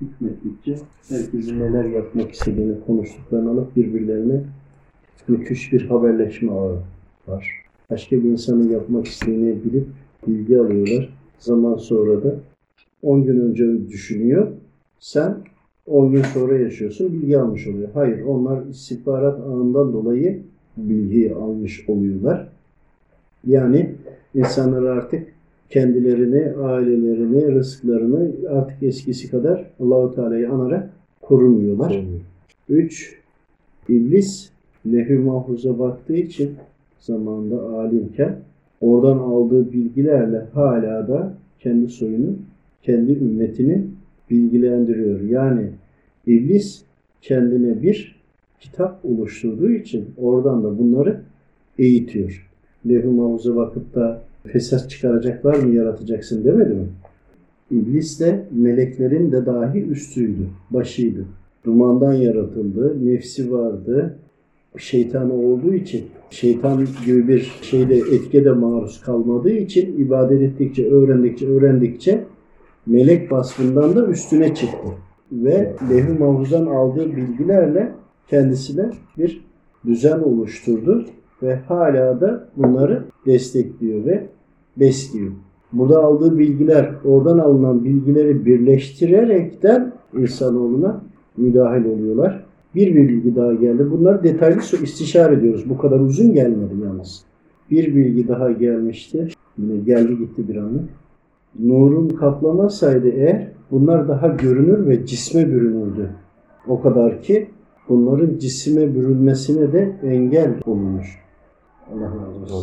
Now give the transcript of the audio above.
hükmettikçe herkesin neler yapmak istediğini konuştuklarını alıp birbirlerine müthiş bir haberleşme ağı var. Başka bir insanın yapmak istediğini bilip bilgi alıyorlar. Zaman sonra da 10 gün önce düşünüyor. Sen 10 gün sonra yaşıyorsun, bilgi almış oluyor. Hayır, onlar istihbarat ağından dolayı bilgiyi almış oluyorlar. Yani insanlar artık kendilerini, ailelerini, rızıklarını artık eskisi kadar Allahu Teala'yı anarak korumuyorlar. Üç, iblis lehü mahfuza baktığı için zamanında alimken oradan aldığı bilgilerle hala da kendi soyunu, kendi ümmetini bilgilendiriyor. Yani iblis kendine bir kitap oluşturduğu için oradan da bunları eğitiyor. Lehü mahfuza bakıp da fesat çıkaracaklar mı yaratacaksın demedi mi? İblis de meleklerin de dahi üstüydü, başıydı. Dumandan yaratıldı, nefsi vardı, şeytanı olduğu için, şeytan gibi bir şeyde etkede maruz kalmadığı için ibadet ettikçe, öğrendikçe, öğrendikçe melek vasfından da üstüne çıktı. Ve lehü mahfuzdan aldığı bilgilerle kendisine bir düzen oluşturdu ve hala da bunları destekliyor ve besliyor. Burada aldığı bilgiler, oradan alınan bilgileri birleştirerekten insanoğluna müdahil oluyorlar. Bir bilgi daha geldi. Bunları detaylı istişare ediyoruz. Bu kadar uzun gelmedi yalnız. Bir bilgi daha gelmişti. Yine geldi gitti bir anı. Nurun kaplamasaydı eğer bunlar daha görünür ve cisme bürünürdü. O kadar ki bunların cisime bürünmesine de engel olunmuş. Allah razı olsun.